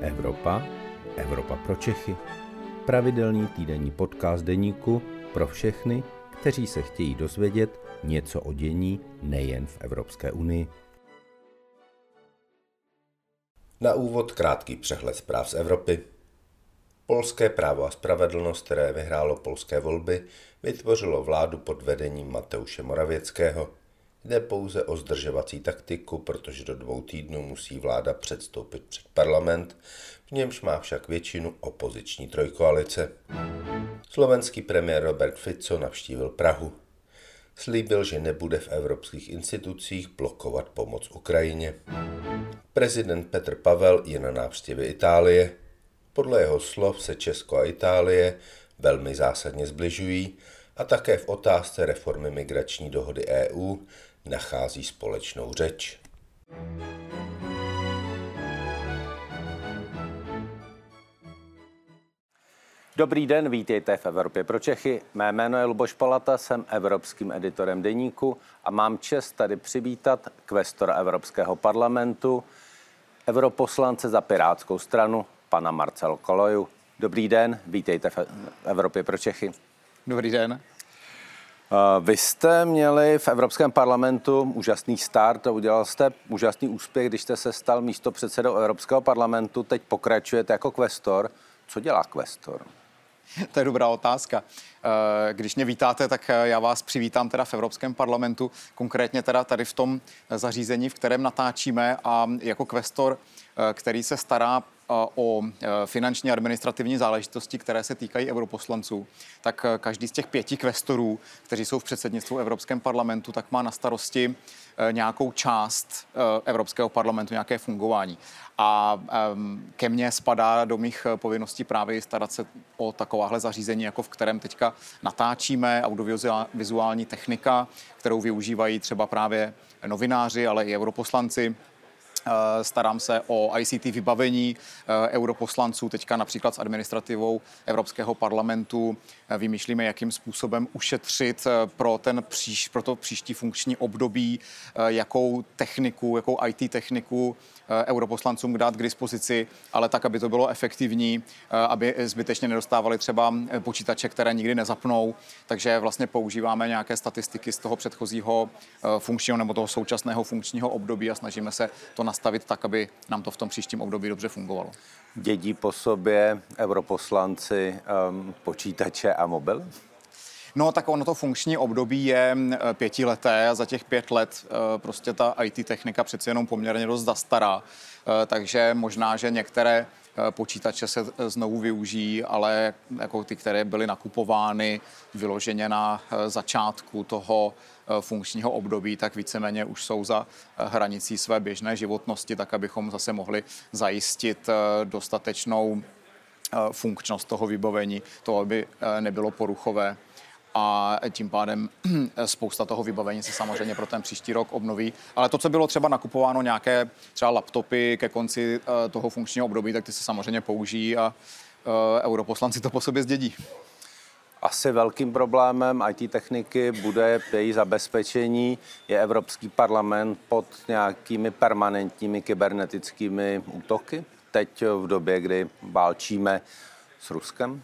Evropa, Evropa pro Čechy. Pravidelný týdenní podcast deníku pro všechny, kteří se chtějí dozvědět něco o dění nejen v Evropské unii. Na úvod krátký přehled zpráv z Evropy. Polské právo a spravedlnost, které vyhrálo polské volby, vytvořilo vládu pod vedením Mateuše Moravěckého. Jde pouze o zdržovací taktiku, protože do dvou týdnů musí vláda předstoupit před parlament, v němž má však většinu opoziční trojkoalice. Slovenský premiér Robert Fico navštívil Prahu. Slíbil, že nebude v evropských institucích blokovat pomoc Ukrajině. Prezident Petr Pavel je na návštěvě Itálie. Podle jeho slov se Česko a Itálie velmi zásadně zbližují a také v otázce reformy migrační dohody EU nachází společnou řeč. Dobrý den, vítejte v Evropě pro Čechy. Mé jméno je Luboš Palata, jsem evropským editorem deníku a mám čest tady přivítat kvestora Evropského parlamentu, europoslance za Pirátskou stranu, pana Marcel Koloju. Dobrý den, vítejte v Evropě pro Čechy. Dobrý den. Eh, vy jste měli v Evropském parlamentu úžasný start a udělal jste úžasný úspěch, když jste se stal místo předsedou Evropského parlamentu. Teď pokračujete jako kvestor. Co dělá kvestor? To je dobrá otázka. Eh, když mě vítáte, tak eh, já vás přivítám teda v Evropském parlamentu, konkrétně teda tady v tom zařízení, v kterém natáčíme a jako kvestor, který se stará o e, finanční administrativní záležitosti, které se týkají europoslanců, tak e, každý z těch pěti kvestorů, kteří jsou v předsednictvu Evropském parlamentu, tak má na starosti e, nějakou část Evropského parlamentu, nějaké fungování. A ke mně spadá do mých povinností právě starat se o takováhle zařízení, jako v kterém teďka natáčíme, audiovizuální technika, kterou využívají třeba právě novináři, ale i europoslanci starám se o ICT vybavení eh, europoslanců, teďka například s administrativou Evropského parlamentu. Eh, vymýšlíme, jakým způsobem ušetřit pro, ten příš, pro to příští funkční období, jakou techniku, jakou IT techniku europoslancům dát k dispozici, ale tak, aby to bylo efektivní, aby zbytečně nedostávali třeba počítače, které nikdy nezapnou. Takže vlastně používáme nějaké statistiky z toho předchozího funkčního nebo toho současného funkčního období a snažíme se to nastavit tak, aby nám to v tom příštím období dobře fungovalo. Dědí po sobě europoslanci um, počítače a mobil? No, tak ono to funkční období je pětileté a za těch pět let e, prostě ta IT technika přeci jenom poměrně dost zastará. E, takže možná, že některé počítače se znovu využijí, ale jako ty, které byly nakupovány vyloženě na začátku toho Eh, funkčního období, tak víceméně už jsou za eh, hranicí své běžné životnosti, tak abychom zase mohli zajistit eh, dostatečnou funkčnost toho vybavení, to aby nebylo poruchové a tím pádem spousta toho vybavení se samozřejmě pro ten příští rok obnoví. Ale to, co bylo třeba nakupováno, nějaké třeba laptopy ke konci toho funkčního období, tak ty se samozřejmě použijí a europoslanci to po sobě zdědí. Asi velkým problémem IT techniky bude její zabezpečení. Je Evropský parlament pod nějakými permanentními kybernetickými útoky? Teď v době, kdy válčíme s Ruskem?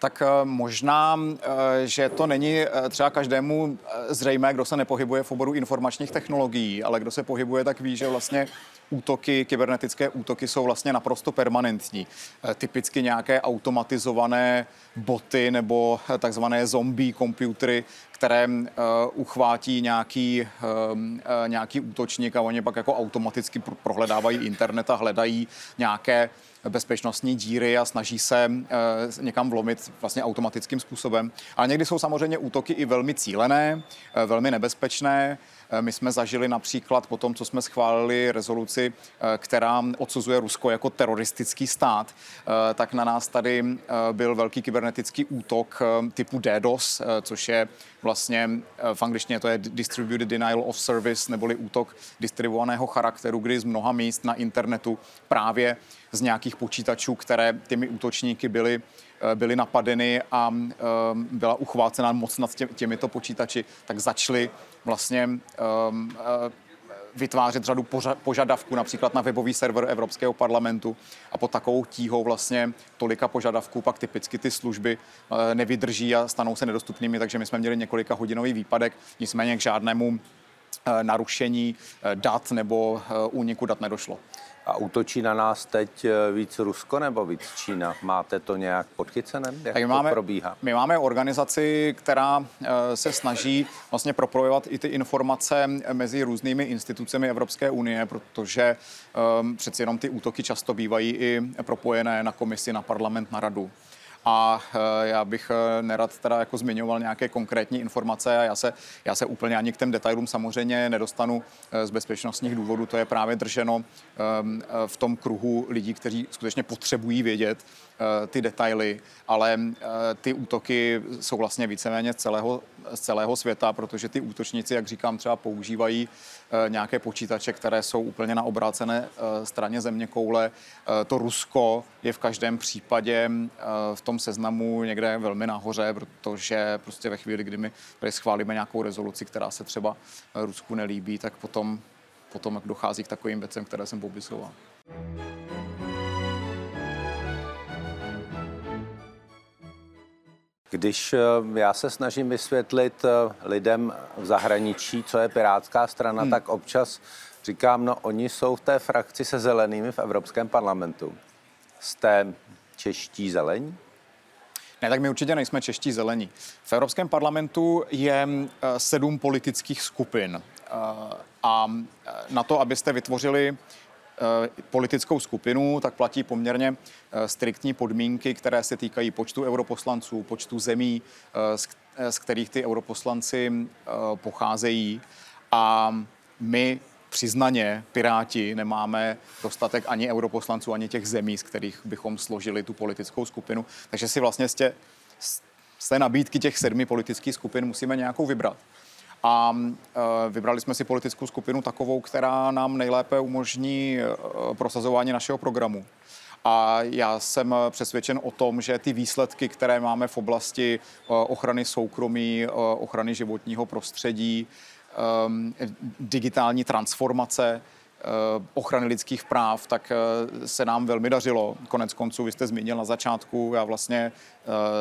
Tak eh, možná, eh, že to není eh, třeba každému zřejmé, kdo se nepohybuje v oboru informačních technologií, ale kdo se pohybuje, tak ví, že vlastně útoky, kybernetické útoky jsou vlastně naprosto permanentní. Typicky nějaké automatizované boty nebo takzvané zombie komputery, které uh, uchvátí nějaký, uh, nějaký útočník a oni pak jako automaticky prohledávají internet a hledají nějaké bezpečnostní díry a snaží se uh, někam vlomit vlastně automatickým způsobem. Ale někdy jsou samozřejmě útoky i velmi cílené, uh, velmi nebezpečné. Eh, my jsme zažili například po tom, co jsme schválili rezoluci, eh, která odsuzuje Rusko jako teroristický stát, eh, tak na nás tady byl velký kybernetický útok typu DDoS, což je vlastně v angličtině to je Distributed Denial of Service, neboli útok distribuovaného charakteru, kdy z mnoha míst na internetu právě z nějakých počítačů, které těmi útočníky byly byly napadeny a byla uchvácena moc nad těmito počítači, tak začaly vlastně vytvářet řadu požadavků, například na webový server Evropského parlamentu a pod takovou tíhou vlastně tolika požadavků pak typicky ty služby eh, nevydrží a stanou se nedostupnými, takže my jsme měli několika hodinový výpadek, nicméně k žádnému eh, narušení dat nebo úniku dat nedošlo. A útočí na nás teď eh, víc Rusko nebo víc Čína? Máte to nějak podchycené? Jak tak my máme, to probíhá? My máme organizaci, která eh, se snaží vlastně propojovat i ty informace mezi různými institucemi Evropské unie, protože um, přeci jenom ty útoky často bývají i propojené na komisi, na parlament, na radu a eh, já bych eh, nerad teda jako zmiňoval nějaké konkrétní informace a já se, já se úplně ani k těm detailům samozřejmě nedostanu eh, z bezpečnostních důvodů. To je právě drženo v tom kruhu lidí, kteří skutečně potřebují vědět, ty detaily, ale eh, ty útoky jsou vlastně víceméně z celého, z celého světa, protože ty útočníci, jak říkám, třeba používají eh, nějaké počítače, které jsou úplně na obrácené straně země koule. To Rusko je v každém případě v tom seznamu někde velmi nahoře, protože prostě ve chvíli, kdy my tady schválíme nějakou rezoluci, která se třeba Rusku nelíbí, tak potom, potom dochází k takovým věcem, které jsem popisoval. Když eh, já se snažím vysvětlit eh, lidem v zahraničí, co je Pirátská strana, hmm. tak občas říkám, no oni jsou v té frakci se zelenými v Evropském parlamentu. Jste čeští zelení? Ne, tak my určitě nejsme čeští zelení. V Evropském parlamentu je eh, sedm politických skupin. A na to, abyste vytvořili politickou skupinu, tak platí poměrně eh, striktní podmínky, které se týkají počtu europoslanců, počtu zemí, eh, z kterých ty europoslanci pocházejí. A my přiznaně, Piráti, nemáme dostatek ani europoslanců, ani těch zemí, z kterých bychom složili tu politickou skupinu. Takže si vlastně z té nabídky těch sedmi politických skupin musíme nějakou vybrat a e, vybrali jsme si politickou skupinu takovou, která nám nejlépe umožní e, prosazování našeho programu. A já jsem přesvědčen o tom, že ty výsledky, které máme v oblasti ochrany soukromí, ochrany životního prostředí, digitální transformace, ochrany lidských práv, tak se nám velmi dařilo. Konec konců, vy jste zmínil na začátku, já vlastně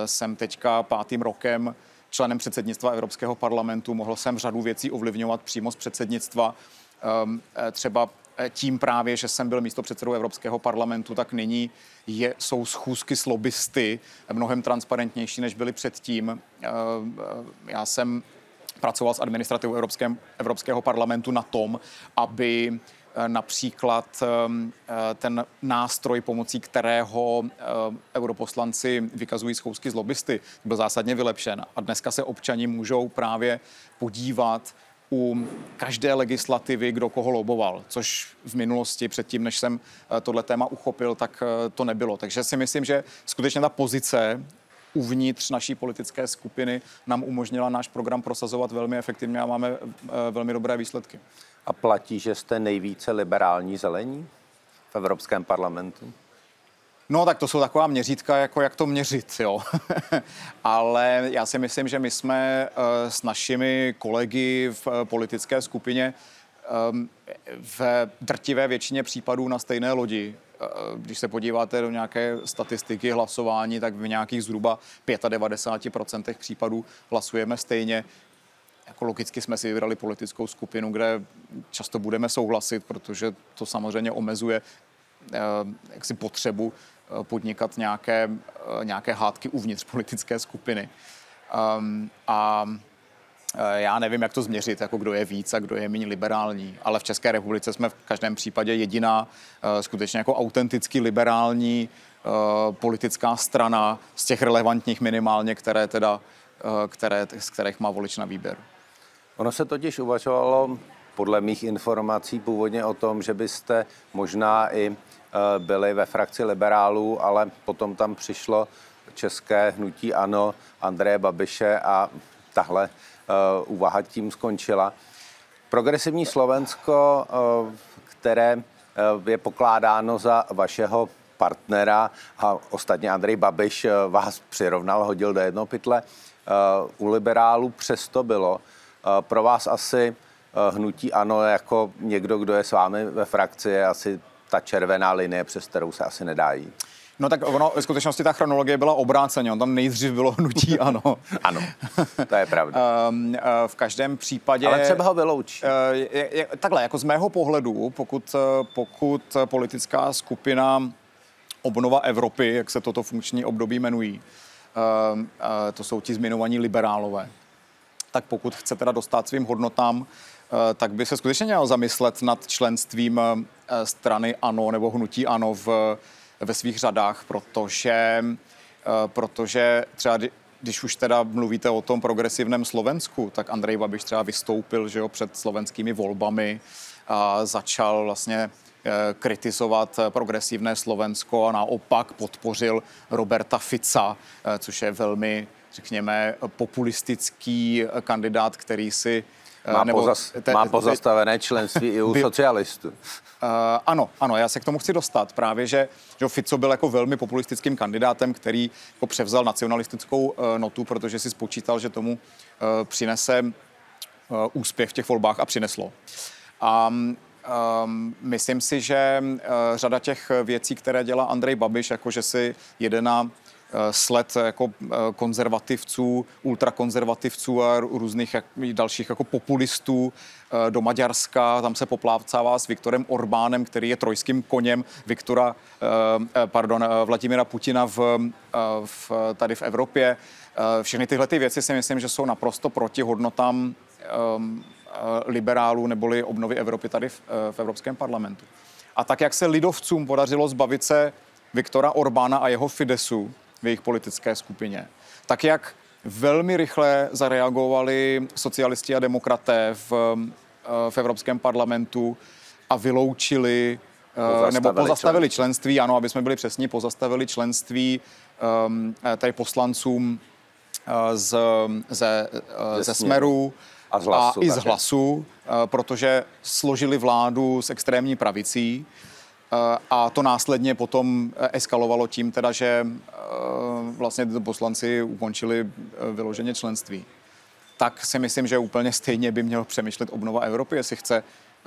jsem teďka pátým rokem členem předsednictva Evropského parlamentu, mohl jsem řadu věcí ovlivňovat přímo z předsednictva. Ehm, eh, třeba eh, tím právě, že jsem byl místo předsedou Evropského parlamentu, tak nyní je, jsou schůzky s lobbysty mnohem transparentnější, než byly předtím. Ehm, eh, já jsem pracoval s administrativou Evropského parlamentu na tom, aby například ehm, eh, ten nástroj, pomocí kterého eh, europoslanci vykazují schůzky z lobbysty, byl zásadně vylepšen. A dneska se občani můžou právě podívat u každé legislativy, kdo koho loboval, což v minulosti, předtím, než jsem tohle téma uchopil, tak to nebylo. Takže si myslím, že skutečně ta pozice uvnitř naší politické skupiny nám umožnila náš program prosazovat velmi efektivně a máme velmi dobré výsledky. A platí, že jste nejvíce liberální zelení v Evropském parlamentu? No, tak to jsou taková měřítka, jako jak to měřit, jo. Ale já si myslím, že my jsme uh, s našimi kolegy v uh, politické skupině um, v drtivé většině případů na stejné lodi. Když se podíváte do nějaké statistiky hlasování, tak v nějakých zhruba 95% případů hlasujeme stejně jako logicky jsme si vybrali politickou skupinu, kde často budeme souhlasit, protože to samozřejmě omezuje eh, jaksi potřebu eh, podnikat nějaké, eh, nějaké hádky uvnitř politické skupiny. Um, a já nevím, jak to změřit, jako kdo je víc a kdo je méně liberální, ale v České republice jsme v každém případě jediná skutečně jako autenticky liberální politická strana z těch relevantních minimálně, které teda, které, z kterých má volič na výběr. Ono se totiž uvažovalo podle mých informací původně o tom, že byste možná i e, byli ve frakci liberálů, ale potom tam přišlo české hnutí ANO Andreje Babiše a tahle uh, úvaha tím skončila. Progresivní Slovensko, uh, které je pokládáno za vašeho partnera a ostatně Andrej Babiš vás přirovnal, hodil do jednoho pytle, u liberálů přesto bylo pro vás asi hnutí ano jako někdo, kdo je s vámi ve frakci, je asi ta červená linie, přes kterou se asi nedá jít. No tak ono, v skutečnosti ta chronologie byla obráceně. On tam nejdřív bylo hnutí, ano. ano, to je pravda. Um, uh, v každém případě... Ale třeba ho vyloučí. Je, je, takhle, jako z mého pohledu, pokud, pokud politická skupina Obnova Evropy, jak se toto funkční období jmenují, uh, to jsou ti zmiňovaní liberálové, tak pokud chce teda dostat svým hodnotám, eh, tak by se skutečně měl zamyslet nad členstvím eh, strany ANO nebo hnutí ANO v, ve svých řadách, protože, eh, protože třeba když už teda mluvíte o tom progresivním Slovensku, tak Andrej Babiš třeba vystoupil že jo, před slovenskými volbami a začal vlastně kritizovat progresivné Slovensko a naopak podpořil Roberta Fica, což je velmi řekněme, populistický kandidát, který si eh, má, nebo, pozas, te, má pozastavené členství i u by, socialistů. Uh, ano, ano, já se k tomu chci dostat. Právě, že, že Fico byl jako velmi populistickým kandidátem, který jako převzal nacionalistickou uh, notu, protože si spočítal, že tomu uh, přinese uh, úspěch v těch volbách a přineslo. A um, myslím si, že uh, řada těch věcí, které dělá Andrej Babiš, jako že si jede na Eh, sled jako eh, konzervativců, ultrakonzervativců a různých dalších jako populistů eh, do Maďarska. Tam se poplácává s Viktorem Orbánem, který je trojským koněm Viktora, pardon, Vladimira Putina v, v, tady v Evropě. Všechny tyhle ty věci si myslím, že jsou naprosto proti hodnotám liberálů neboli obnovy Evropy tady v, v Evropském parlamentu. A tak, jak se lidovcům podařilo zbavit se Viktora Orbána a jeho Fidesu, v jejich politické skupině. Tak jak velmi rychle zareagovali socialisti a demokraté v, eh, v Evropském parlamentu a vyloučili eh, pozastavili nebo pozastavili členství. členství, ano, aby jsme byli přesní, pozastavili členství um, tady poslancům z, ze, uh, ze Smeru a, z hlasu, a i z hlasu, protože složili vládu s extrémní pravicí. Eh, a to následně potom eh, eskalovalo tím, teda, že eh, vlastně tyto poslanci ukončili vyloženě členství. Tak si myslím, že úplně stejně by měl přemýšlet obnova Evropy, jestli chce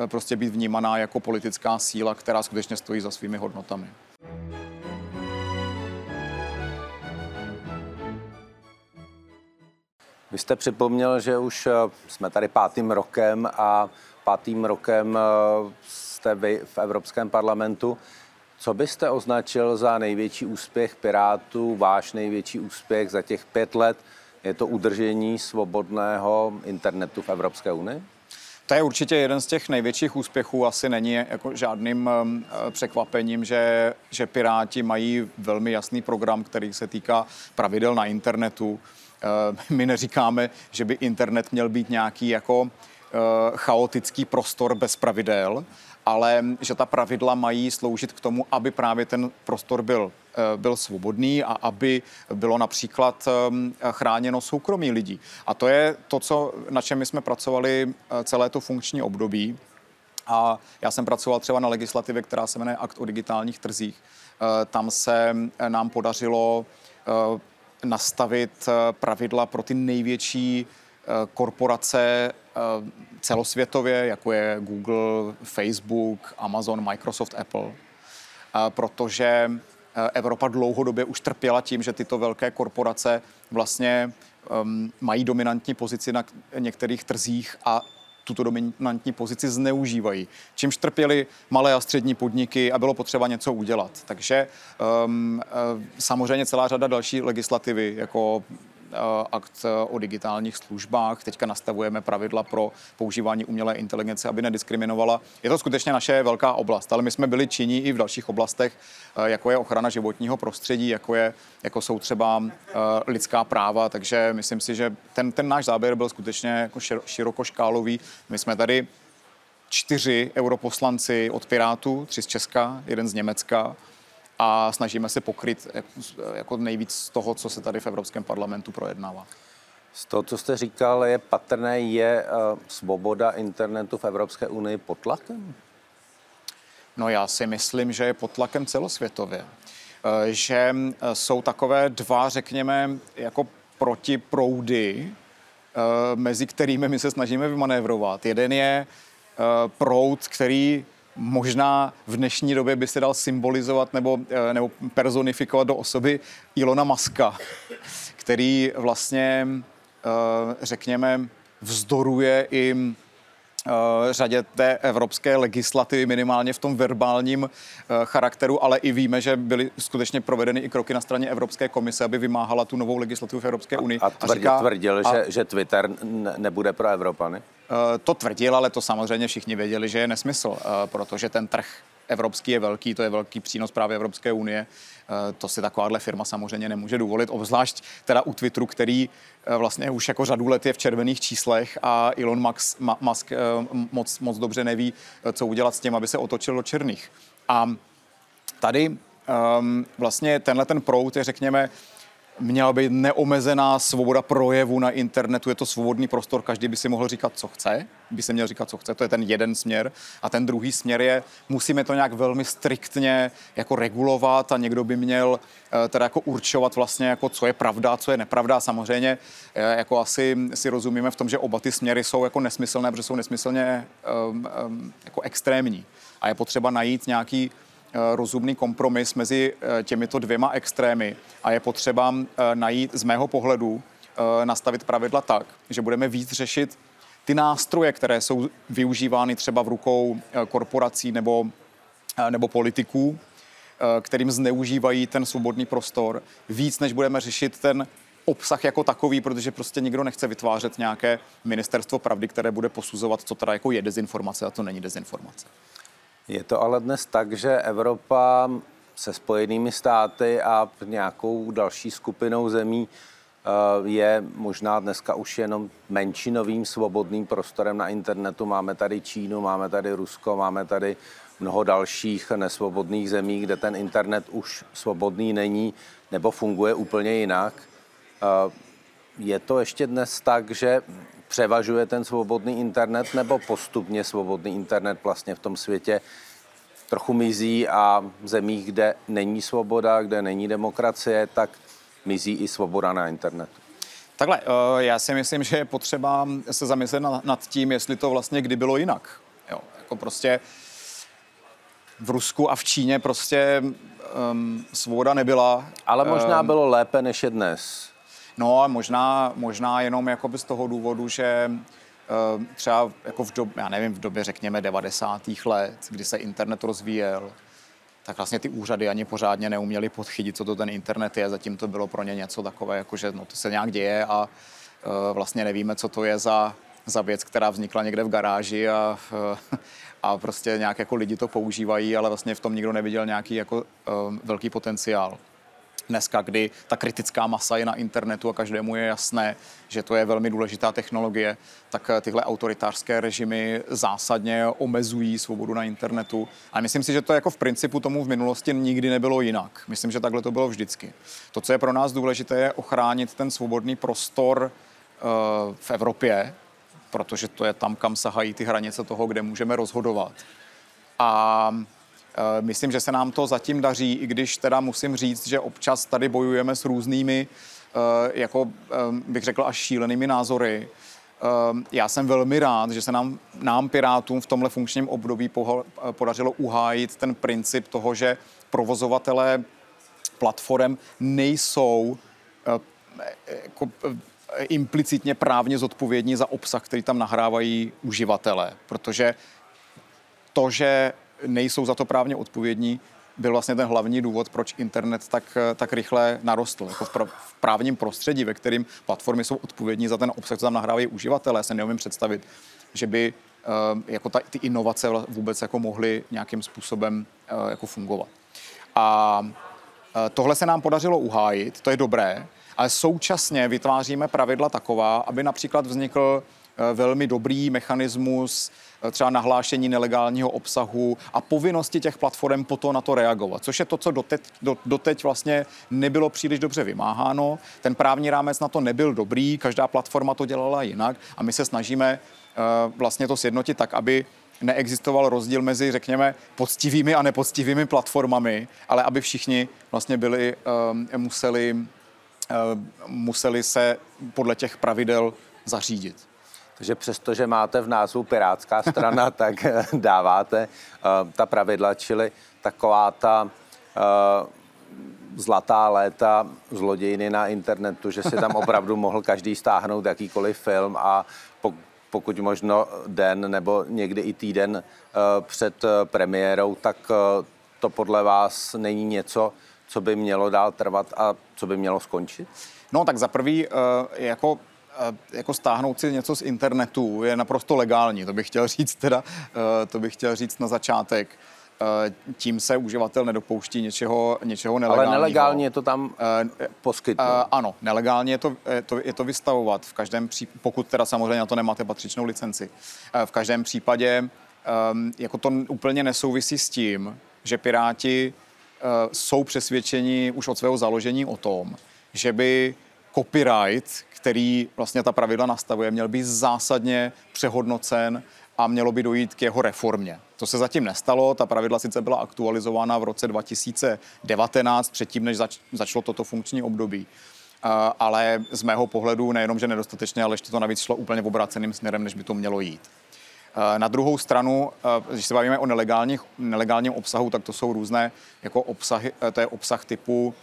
prostě být vnímaná jako politická síla, která skutečně stojí za svými hodnotami. Vy jste připomněl, že už jsme tady pátým rokem a pátým rokem jste vy v Evropském parlamentu. Co byste označil za největší úspěch Pirátů, váš největší úspěch za těch pět let? Je to udržení svobodného internetu v Evropské unii? To je určitě jeden z těch největších úspěchů. Asi není jako žádným um, překvapením, že, že Piráti mají velmi jasný program, který se týká pravidel na internetu. Uh, my neříkáme, že by internet měl být nějaký jako chaotický prostor bez pravidel, ale že ta pravidla mají sloužit k tomu, aby právě ten prostor byl, eh, byl svobodný a aby bylo například ehm, chráněno soukromí lidí. A to je to, co, na čem my jsme pracovali eh, celé to funkční období. A já jsem pracoval třeba na legislativě, která se jmenuje Akt o digitálních trzích. Eh, tam se nám podařilo nastavit pravidla pro ty největší korporace Eh, celosvětově, jako je Google, Facebook, Amazon, Microsoft, Apple, eh, protože eh, Evropa dlouhodobě už trpěla tím, že tyto velké korporace vlastně um, mají dominantní pozici na některých trzích a tuto dominantní pozici zneužívají. Čímž trpěli malé a střední podniky a bylo potřeba něco udělat. Takže um, samozřejmě celá řada další legislativy, jako Eh, akt eh, o digitálních službách. Teďka nastavujeme pravidla pro používání umělé inteligence, aby nediskriminovala. Je to skutečně naše velká oblast, ale my jsme byli činí i v dalších oblastech, eh, jako je ochrana životního prostředí, jako, je, jako jsou třeba lidská práva, takže myslím si, že ten, ten náš záběr byl skutečně jako širokoškálový. My jsme tady čtyři europoslanci od Pirátů, tři z Česka, jeden z Německa, a snažíme se pokryt jako nejvíc z toho, co se tady v Evropském parlamentu projednává. Z toho, co jste říkal, je patrné, je uh, svoboda internetu v Evropské unii pod tlakem? No já si myslím, že je pod tlakem celosvětově. Uh, že uh, jsou takové dva, řekněme, jako protiproudy, mezi kterými my se snažíme vymanévrovat. Jeden je proud, který možná v dnešní době by se dal symbolizovat nebo, nebo personifikovat do osoby Ilona Maska, který vlastně, řekněme, vzdoruje i Eh, řadě té evropské legislativy, minimálně v tom verbálním eh, charakteru, ale i víme, že byly skutečně provedeny i kroky na straně Evropské komise, aby vymáhala tu novou legislativu v Evropské unii. A, a, tvrdil, a říká, tvrdil, a, že, že Twitter nebude pro Evropany? Eh, to tvrdil, ale to samozřejmě všichni věděli, že je nesmysl, protože ten trh evropský je velký, to je velký přínos právě Evropské unie. Eh, to si takováhle firma samozřejmě nemůže dovolit, obzvlášť teda u Twitteru, který eh, vlastně už jako řadu let je v červených číslech a Elon Musk, Musk eh, moc, moc dobře neví, co udělat s tím, aby se otočil do černých. A tady um, vlastně tenhle ten prout je, řekněme, měla být neomezená svoboda projevu na internetu, je to svobodný prostor, každý by si mohl říkat, co chce, by se měl říkat, co chce, to je ten jeden směr. A ten druhý směr je, musíme to nějak velmi striktně jako regulovat a někdo by měl eh, teda jako určovat vlastně, jako co je pravda, co je nepravda. Samozřejmě eh, jako asi si rozumíme v tom, že oba ty směry jsou jako nesmyslné, protože jsou nesmyslně um, um, jako extrémní. A je potřeba najít nějaký rozumný kompromis mezi eh, těmito dvěma extrémy a je potřeba eh, najít z mého pohledu nastavit pravidla tak, že budeme víc řešit ty nástroje, které jsou využívány třeba v rukou korporací nebo, nebo politiků, kterým zneužívají ten svobodný prostor, víc než budeme řešit ten obsah jako takový, protože prostě nikdo nechce vytvářet nějaké ministerstvo pravdy, které bude posuzovat, co teda jako je dezinformace a to není dezinformace. Je to ale dnes tak, že Evropa se spojenými státy a nějakou další skupinou zemí eh, je možná dneska už jenom menšinovým svobodným prostorem na internetu. Máme tady Čínu, máme tady Rusko, máme tady mnoho dalších nesvobodných zemí, kde ten internet už svobodný není nebo funguje úplně jinak. Eh, je to ještě dnes tak, že převažuje ten svobodný internet nebo postupně svobodný internet vlastně v tom světě trochu mizí a v zemích, kde není svoboda, kde není demokracie, tak mizí i svoboda na internetu. Takhle, eh, já si myslím, že je potřeba se zamyslet nad tím, jestli to vlastně kdy bylo jinak. Jo, jako prostě v Rusku a v Číně prostě um, svoboda nebyla. Ale možná um, bylo lépe, než je dnes. No a možná, možná jenom jakoby z toho důvodu, že uh, třeba jako v době, já nevím, v době řekněme 90. let, kdy se internet rozvíjel, tak vlastně ty úřady ani pořádně neuměli podchytit, co to ten internet je. Zatím to bylo pro ně něco takové, jako že no, to se nějak děje a uh, vlastně nevíme, co to je za, za věc, která vznikla někde v garáži a, uh, a prostě nějak jako lidi to používají, ale vlastně v tom nikdo neviděl nějaký jako velký potenciál dneska, kdy ta kritická masa je na internetu a každému je jasné, že to je velmi důležitá technologie, tak eh, tyhle autoritářské režimy zásadně omezují svobodu na internetu. A myslím si, že to jako v principu tomu v minulosti nikdy nebylo jinak. Myslím, že takhle to bylo vždycky. To, co je pro nás důležité, je ochránit ten svobodný prostor uh, v Evropě, protože to je tam, kam sahají ty hranice toho, kde můžeme rozhodovat. A Eh, myslím, že se nám to zatím daří, i když teda musím říct, že občas tady bojujeme s různými, eh, jako eh, bych řekl, až šílenými názory. Já jsem velmi rád, že se nám, nám Pirátům v tomhle funkčním období podařilo uhájit ten princip toho, že provozovatelé platform nejsou jako implicitně právně zodpovědní za obsah, který tam nahrávají uživatelé, protože to, že nejsou za to právně odpovědní, byl vlastně ten hlavní důvod, proč internet tak, tak rychle narostl. Jako v, v právním prostředí, ve kterým platformy jsou odpovědní za ten obsah, co tam nahrávají uživatelé, se neumím představit, že by uh, jako ta, ty inovace vůbec jako mohly nějakým způsobem uh, jako fungovat. A uh, tohle se nám podařilo uhájit, to je dobré, ale současně vytváříme pravidla taková, aby například vznikl velmi dobrý mechanismus třeba nahlášení nelegálního obsahu a povinnosti těch platform po to na to reagovat, což je to, co doteď, do, doteď vlastně nebylo příliš dobře vymáháno. Ten právní rámec na to nebyl dobrý, každá platforma to dělala jinak a my se snažíme uh, vlastně to sjednotit tak, aby neexistoval rozdíl mezi, řekněme, poctivými a nepoctivými platformami, ale aby všichni vlastně byli, museli, museli se podle těch pravidel zařídit. Že máte v názvu Pirátská strana, tak dáváte uh, ta pravidla, čili taková ta uh, zlatá léta zlodějiny na internetu, že si tam opravdu mohl každý stáhnout jakýkoliv film a pokud možno den nebo někdy i týden uh, před premiérou, tak to podle vás není něco, co by mělo dál trvat a co by mělo skončit? No tak za prvý, jako jako stáhnout si něco z internetu je naprosto legální, to bych chtěl říct teda, eh, to bych chtěl říct na začátek. Eh, tím se uživatel nedopouští něčeho, něčeho nelegálního. Ale nelegálně je to tam uh, poskytnout. Ano, nelegálně je to, je to, je to vystavovat. V každém případě, pokud teda samozřejmě na to nemáte patřičnou licenci. V každém případě um, jako to úplně nesouvisí s tím, že Piráti jsou přesvědčeni už od svého založení o tom, že by copyright, který vlastně ta pravidla nastavuje, měl být zásadně přehodnocen a mělo by dojít k jeho reformě. To se zatím nestalo, ta pravidla sice byla aktualizována v roce 2019, předtím, než zač- začalo toto funkční období. Uh, ale z mého pohledu nejenom, že nedostatečně, ale ještě to navíc šlo úplně v obráceným směrem, než by to mělo jít. Na druhou stranu, když se bavíme o nelegálním obsahu, tak to jsou různé jako obsahy, to je obsah typu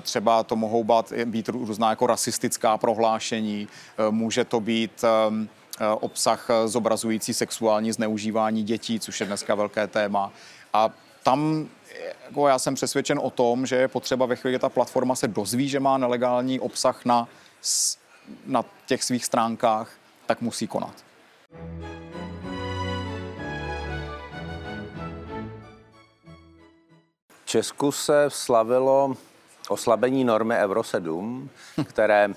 třeba to mohou být, být různá jako rasistická prohlášení, eh, může to být ehm, eh, obsah zobrazující sexuální zneužívání dětí, což je dneska velké téma. A tam jako já jsem přesvědčen o tom, že je potřeba ve chvíli, kdy ta platforma se dozví, že má nelegální obsah na, na těch svých stránkách, tak musí konat. Česku se slavilo oslabení normy Euro 7, které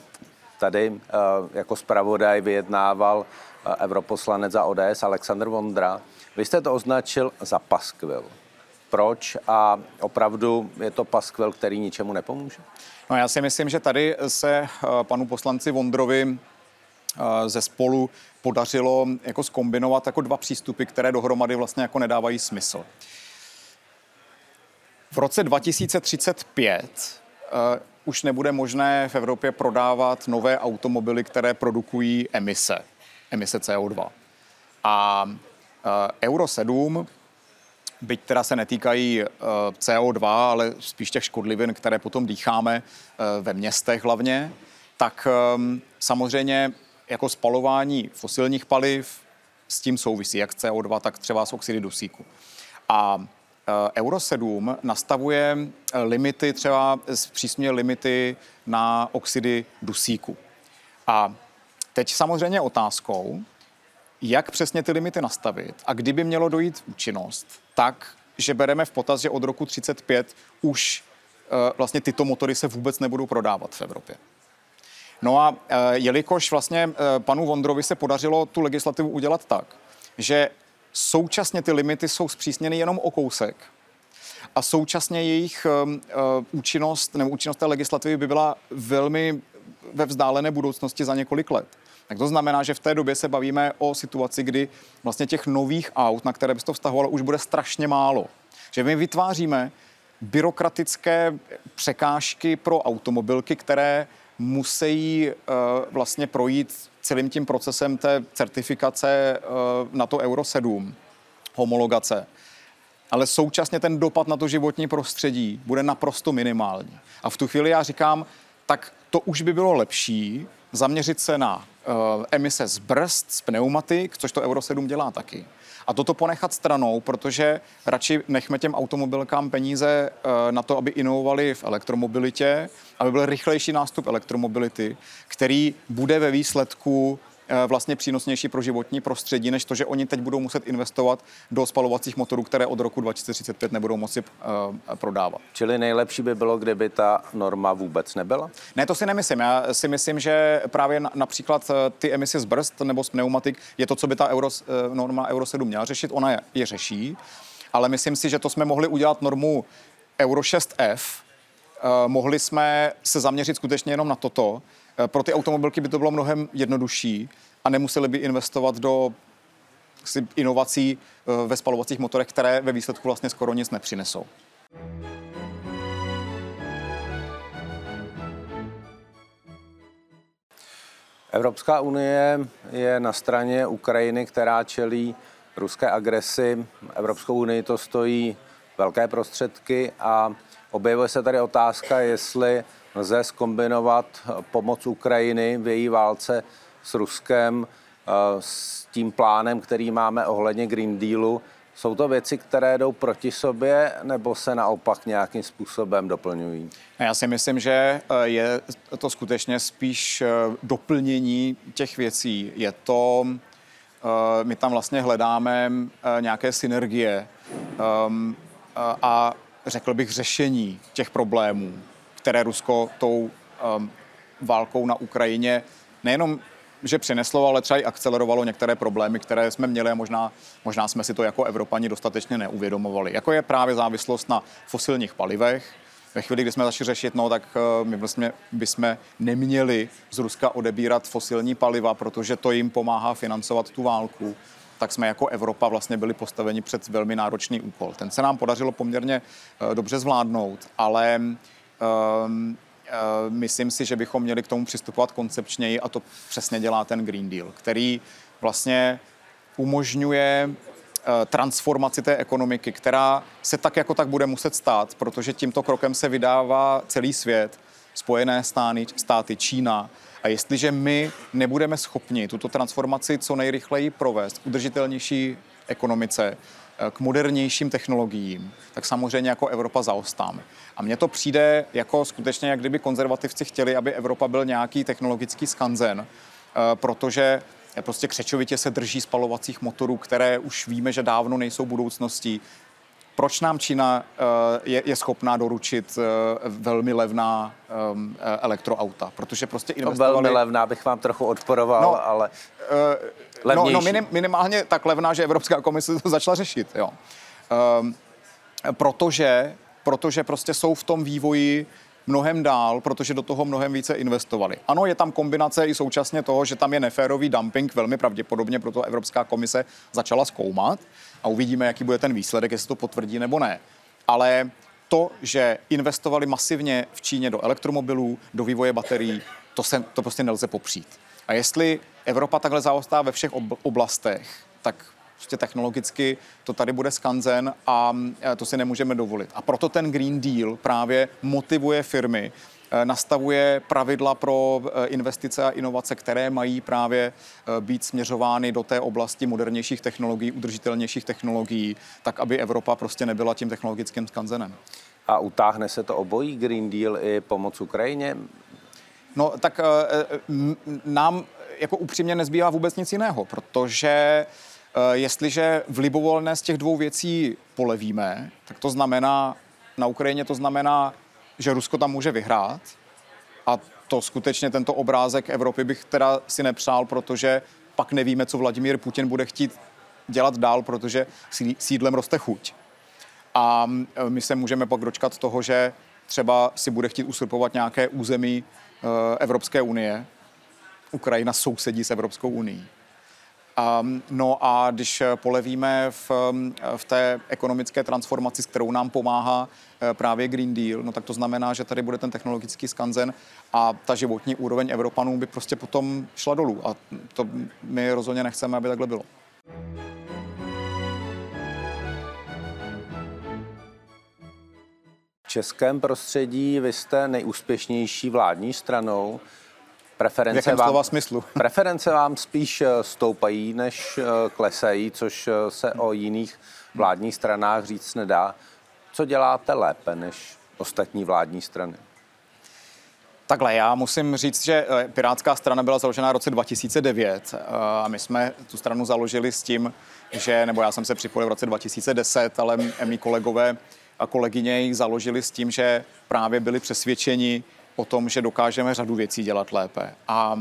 tady eh, jako zpravodaj vyjednával eh, europoslanec za ODS Aleksandr Vondra. Vy jste to označil za paskvil. Proč? A opravdu je to paskvil, který ničemu nepomůže? No já si myslím, že tady se eh, panu poslanci Vondrovi ze spolu podařilo jako skombinovat jako dva přístupy, které dohromady vlastně jako nedávají smysl. V roce 2035 uh, už nebude možné v Evropě prodávat nové automobily, které produkují emise, emise CO2. A uh, Euro 7, byť teda se netýkají uh, CO2, ale spíš těch škodlivin, které potom dýcháme ve městech hlavně, tak um, samozřejmě jako spalování fosilních paliv s tím souvisí, jak CO2, tak třeba s oxidy dusíku. A Eh, Euro 7 nastavuje eh, limity, třeba zpřísňuje limity na oxidy dusíku. A teď samozřejmě otázkou, jak přesně ty limity nastavit a kdyby mělo dojít účinnost, tak, že bereme v potaz, že od roku 35 už eh, vlastně tyto motory se vůbec nebudou prodávat v Evropě. No a jelikož vlastně panu Vondrovi se podařilo tu legislativu udělat tak, že současně ty limity jsou zpřísněny jenom o kousek a současně jejich uh, účinnost nebo účinnost té legislativy by byla velmi ve vzdálené budoucnosti za několik let. Tak to znamená, že v té době se bavíme o situaci, kdy vlastně těch nových aut, na které by se to vztahovalo, už bude strašně málo. Že my vytváříme byrokratické překážky pro automobilky, které musí uh, vlastně projít celým tím procesem té certifikace uh, na to Euro 7, homologace. Ale současně ten dopad na to životní prostředí bude naprosto minimální. A v tu chvíli já říkám, tak to už by bylo lepší zaměřit se na uh, emise z brzd, z pneumatik, což to Euro 7 dělá taky a toto ponechat stranou, protože radši nechme těm automobilkám peníze eh, na to, aby inovovali v elektromobilitě, aby byl rychlejší nástup elektromobility, který bude ve výsledku vlastně přínosnější pro životní prostředí, než to, že oni teď budou muset investovat do spalovacích motorů, které od roku 2035 nebudou moci uh, prodávat. Čili nejlepší by bylo, kdyby ta norma vůbec nebyla? Ne, to si nemyslím. Já si myslím, že právě na, například eh, ty emise z brzd nebo z pneumatik je to, co by ta Euro, norma Euro 7 měla řešit. Ona je, je řeší, ale myslím si, že to jsme mohli udělat normu Euro 6F, Uh, mohli jsme se zaměřit skutečně jenom na toto, Eh, pro ty automobilky by to bylo mnohem jednodušší a nemuseli by investovat do inovací eh, ve spalovacích motorech, které ve výsledku vlastně skoro nic nepřinesou. Evropská unie je na straně Ukrajiny, která čelí ruské agresi. Evropskou unii to stojí velké prostředky a objevuje se tady otázka, jestli lze skombinovat pomoc Ukrajiny v její válce s Ruskem eh, s tím plánem, který máme ohledně Green Dealu. Jsou to věci, které jdou proti sobě, nebo se naopak nějakým způsobem doplňují? Já si myslím, že eh, je to skutečně spíš eh, doplnění těch věcí. Je to, my tam vlastně hledáme nějaké synergie ehm, a řekl bych řešení těch problémů, které Rusko tou ehm, válkou na Ukrajině nejenom že přineslo, ale třeba i akcelerovalo některé problémy, které jsme měli a možná, možná jsme si to jako Evropani dostatečně neuvědomovali. Jako je právě závislost na fosilních palivech. Ve chvíli, kdy jsme začali řešit, no, tak eh, my vlastně bychom neměli z Ruska odebírat fosilní paliva, protože to jim pomáhá financovat tu válku tak jsme jako Evropa vlastně byli postaveni před velmi náročný úkol. Ten se nám podařilo poměrně eh, dobře zvládnout, ale um, myslím si, že bychom měli k tomu přistupovat koncepčněji a to přesně dělá ten Green Deal, který vlastně umožňuje eh, transformaci té ekonomiky, která se tak jako tak bude muset stát, protože tímto krokem se vydává celý svět, Spojené státy, státy Čína. A jestliže my nebudeme schopni tuto transformaci co nejrychleji provést udržitelnější ekonomice, k modernějším technologiím, tak samozřejmě jako Evropa zaostáme. A mně to přijde jako skutečně, jak kdyby konzervativci chtěli, aby Evropa byl nějaký technologický skanzen, eh, protože prostě křečovitě se drží spalovacích motorů, které už víme, že dávno nejsou budoucností. Proč nám Čína eh, je, je schopná doručit eh, velmi levná elektroauta? Protože prostě no, investovali... velmi levná bych vám trochu odporoval, no, ale... No, no minim, minimálně tak levná, že Evropská komise to začala řešit, jo. Um, protože, protože prostě jsou v tom vývoji mnohem dál, protože do toho mnohem více investovali. Ano, je tam kombinace i současně toho, že tam je neférový dumping, velmi pravděpodobně proto Evropská komise začala zkoumat a uvidíme, jaký bude ten výsledek, jestli to potvrdí nebo ne. Ale to, že investovali masivně v Číně do elektromobilů, do vývoje baterií, to, se, to prostě nelze popřít. A jestli Evropa takhle zaostá ve všech oblastech, tak prostě technologicky to tady bude skanzen a e, to si nemůžeme dovolit. A proto ten Green Deal právě motivuje firmy, nastavuje pravidla pro e, investice a inovace, které mají právě být směřovány do té oblasti modernějších technologií, udržitelnějších technologií, tak aby Evropa prostě nebyla tím technologickým skanzenem. A utáhne se to obojí Green Deal i pomoc Ukrajině? No tak nám jako upřímně nezbývá vůbec nic jiného, protože eh, jestliže v libovolné z těch dvou věcí polevíme, tak to znamená, na Ukrajině to znamená, že Rusko tam může vyhrát a to skutečně tento obrázek Evropy bych teda si nepřál, protože pak nevíme, co Vladimír Putin bude chtít dělat dál, protože sídlem roste chuť. A eh, my se můžeme pak dočkat toho, že třeba si bude chtít usurpovat nějaké území eh, Evropské unie, Ukrajina sousedí s Evropskou unii. Um, no a když polevíme v, v té ekonomické transformaci, s kterou nám pomáhá eh, právě Green Deal, no tak to znamená, že tady bude ten technologický skanzen a ta životní úroveň Evropanů by prostě potom šla dolů. A to my rozhodně nechceme, aby takhle bylo. V českém prostředí vy jste nejúspěšnější vládní stranou. Preference vám, smyslu? preference vám spíš eh, stoupají, než eh, klesají, což eh, se o jiných vládních stranách říct nedá. Co děláte lépe než ostatní vládní strany? Takhle, já musím říct, že Pirátská strana byla založena v roce 2009 a my jsme tu stranu založili s tím, že, nebo já jsem se připojil v roce 2010, ale mý kolegové a kolegyně ji založili s tím, že právě byli přesvědčeni, o tom, že dokážeme řadu věcí dělat lépe. A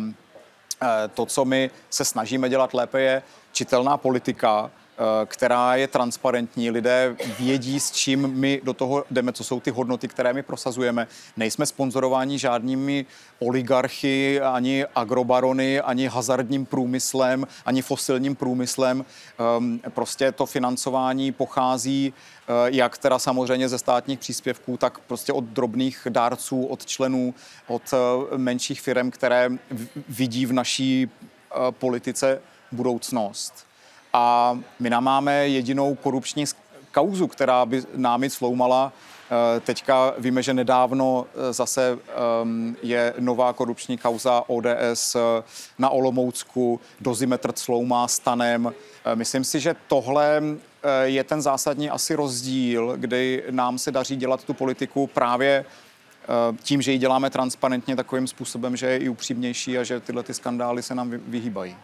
e, to, co my se snažíme dělat lépe, je čitelná politika, která je transparentní. Lidé vědí, s čím my do toho jdeme, co jsou ty hodnoty, které my prosazujeme. Nejsme sponzorováni žádnými oligarchy, ani agrobarony, ani hazardním průmyslem, ani fosilním průmyslem. Ehm, prostě to financování pochází eh, jak teda samozřejmě ze státních příspěvků, tak prostě od drobných dárců, od členů, od eh, menších firm, které vidí v naší eh, politice budoucnost. A my nám máme jedinou korupční kauzu, která by námi sloumala. Eh, teďka víme, že nedávno eh, zase ehm, je nová korupční kauza ODS eh, na Olomoucku, dozimetr sloumá stanem. Myslím si, že tohle je ten zásadní asi rozdíl, kdy nám se daří dělat tu politiku právě tím, že ji děláme transparentně takovým způsobem, že je i upřímnější a že tyhle ty skandály se nám vyhýbají.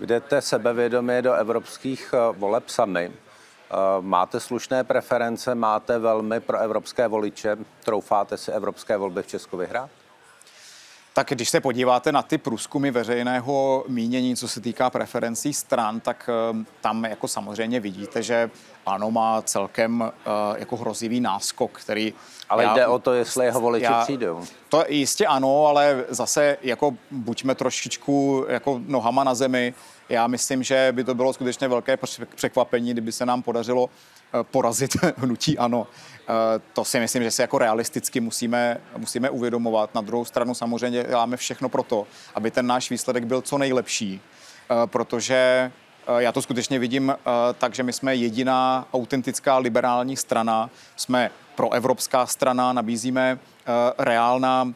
Jdete sebevědomě do evropských voleb sami. Eh, máte slušné preference, máte velmi pro evropské voliče, troufáte si evropské volby v Česku vyhrát? Tak když se podíváte na ty průzkumy veřejného mínění, co se týká preferencí stran, tak eh, tam jako samozřejmě vidíte, že ano má celkem uh, jako hrozivý náskok, který... Ale já, jde o to, jestli jeho voliči já, přijdou. To jistě ano, ale zase jako buďme trošičku jako nohama na zemi. Já myslím, že by to bylo skutečně velké překvapení, kdyby se nám podařilo porazit hnutí ano. Uh, to si myslím, že si jako realisticky musíme, musíme uvědomovat. Na druhou stranu samozřejmě děláme všechno pro to, aby ten náš výsledek byl co nejlepší, protože Eh, já to skutečně vidím eh, tak, že my jsme jediná autentická liberální strana, jsme proevropská strana, nabízíme eh, reálná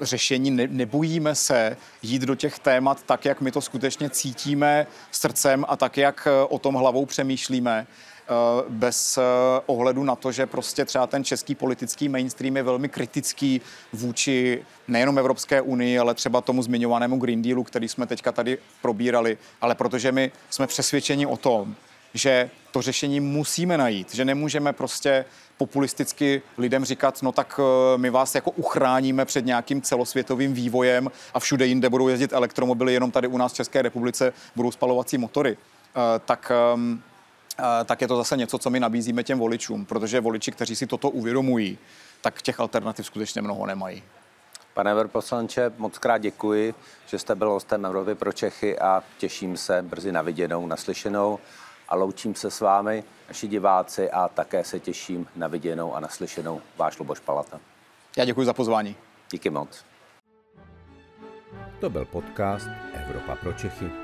řešení, nebojíme se jít do těch témat tak, jak my to skutečně cítíme srdcem a tak, jak o tom hlavou přemýšlíme. Eh, bez eh, ohledu na to, že prostě třeba ten český politický mainstream je velmi kritický vůči nejenom Evropské unii, ale třeba tomu zmiňovanému Green Dealu, který jsme teďka tady probírali, ale protože my jsme přesvědčeni o tom, že to řešení musíme najít, že nemůžeme prostě populisticky lidem říkat, no tak eh, my vás jako uchráníme před nějakým celosvětovým vývojem a všude jinde budou jezdit elektromobily, jenom tady u nás v České republice budou spalovací motory. Tak ehm, tak je to zase něco, co my nabízíme těm voličům, protože voliči, kteří si toto uvědomují, tak těch alternativ skutečně mnoho nemají. Pane Verposlanče, moc krát děkuji, že jste byl hostem Evropy pro Čechy a těším se brzy na viděnou, naslyšenou a loučím se s vámi, naši diváci a také se těším na viděnou a naslyšenou váš Luboš Palata. Já děkuji za pozvání. Díky moc. To byl podcast Evropa pro Čechy.